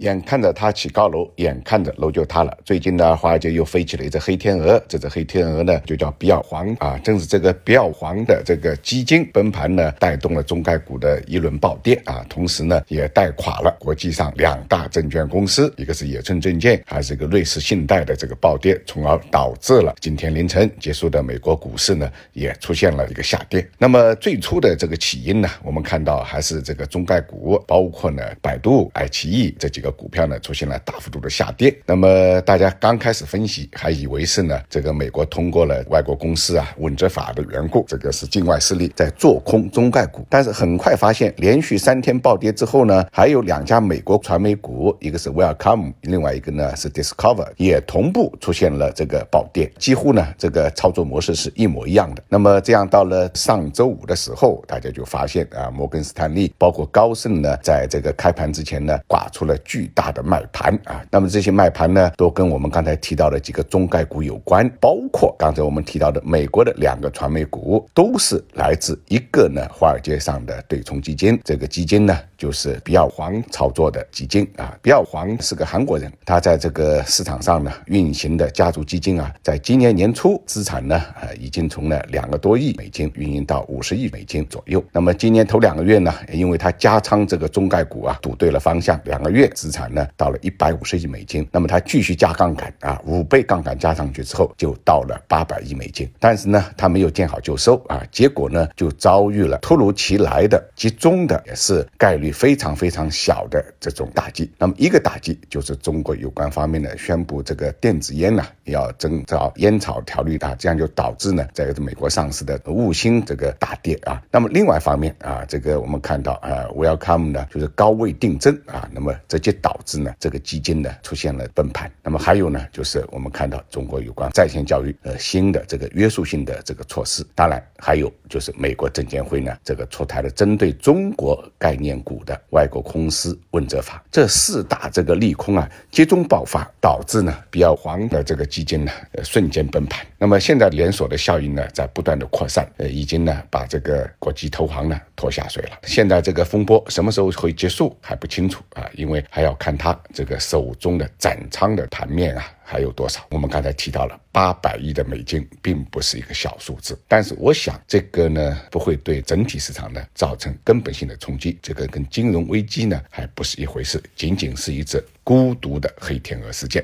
眼看着它起高楼，眼看着楼就塌了。最近呢，华尔街又飞起了一只黑天鹅，这只黑天鹅呢就叫比尔黄啊。正是这个比尔黄的这个基金崩盘呢，带动了中概股的一轮暴跌啊，同时呢也带垮了国际上两大证券公司，一个是野村证券，还是一个瑞士信贷的这个暴跌，从而导致了今天凌晨结束的美国股市呢也出现了一个下跌。那么最初的这个起因呢，我们看到还是这个中概股，包括呢百度、爱奇艺这几个。股票呢出现了大幅度的下跌，那么大家刚开始分析还以为是呢这个美国通过了外国公司啊稳责法的缘故，这个是境外势力在做空中概股，但是很快发现连续三天暴跌之后呢，还有两家美国传媒股，一个是 Welcome，另外一个呢是 Discover，也同步出现了这个暴跌，几乎呢这个操作模式是一模一样的。那么这样到了上周五的时候，大家就发现啊摩根斯坦利包括高盛呢，在这个开盘之前呢挂出了巨。巨大的卖盘啊，那么这些卖盘呢，都跟我们刚才提到的几个中概股有关，包括刚才我们提到的美国的两个传媒股，都是来自一个呢华尔街上的对冲基金。这个基金呢，就是比尔黄操作的基金啊。比尔黄是个韩国人，他在这个市场上呢运行的家族基金啊，在今年年初资产呢，呃，已经从了两个多亿美金运营到五十亿美金左右。那么今年头两个月呢，因为他加仓这个中概股啊，赌对了方向，两个月资产呢到了一百五十亿美金，那么它继续加杠杆啊，五倍杠杆加上去之后就到了八百亿美金。但是呢，它没有见好就收啊，结果呢就遭遇了突如其来的集中的也是概率非常非常小的这种打击。那么一个打击就是中国有关方面呢宣布这个电子烟呢要征召烟草条例啊，这样就导致呢在美国上市的悟星这个大跌啊。那么另外一方面啊，这个我们看到啊，Welcome 呢就是高位定增啊，那么直接导致呢，这个基金呢出现了崩盘。那么还有呢，就是我们看到中国有关在线教育呃新的这个约束性的这个措施。当然还有就是美国证监会呢这个出台了针对中国概念股的外国公司问责法。这四大这个利空啊集中爆发，导致呢比较黄的这个基金呢呃瞬间崩盘。那么现在连锁的效应呢在不断的扩散，呃已经呢把这个国际投行呢拖下水了。现在这个风波什么时候会结束还不清楚啊，因为还要。看他这个手中的斩仓的盘面啊，还有多少？我们刚才提到了八百亿的美金，并不是一个小数字。但是我想，这个呢不会对整体市场呢造成根本性的冲击。这个跟金融危机呢还不是一回事，仅仅是一只孤独的黑天鹅事件。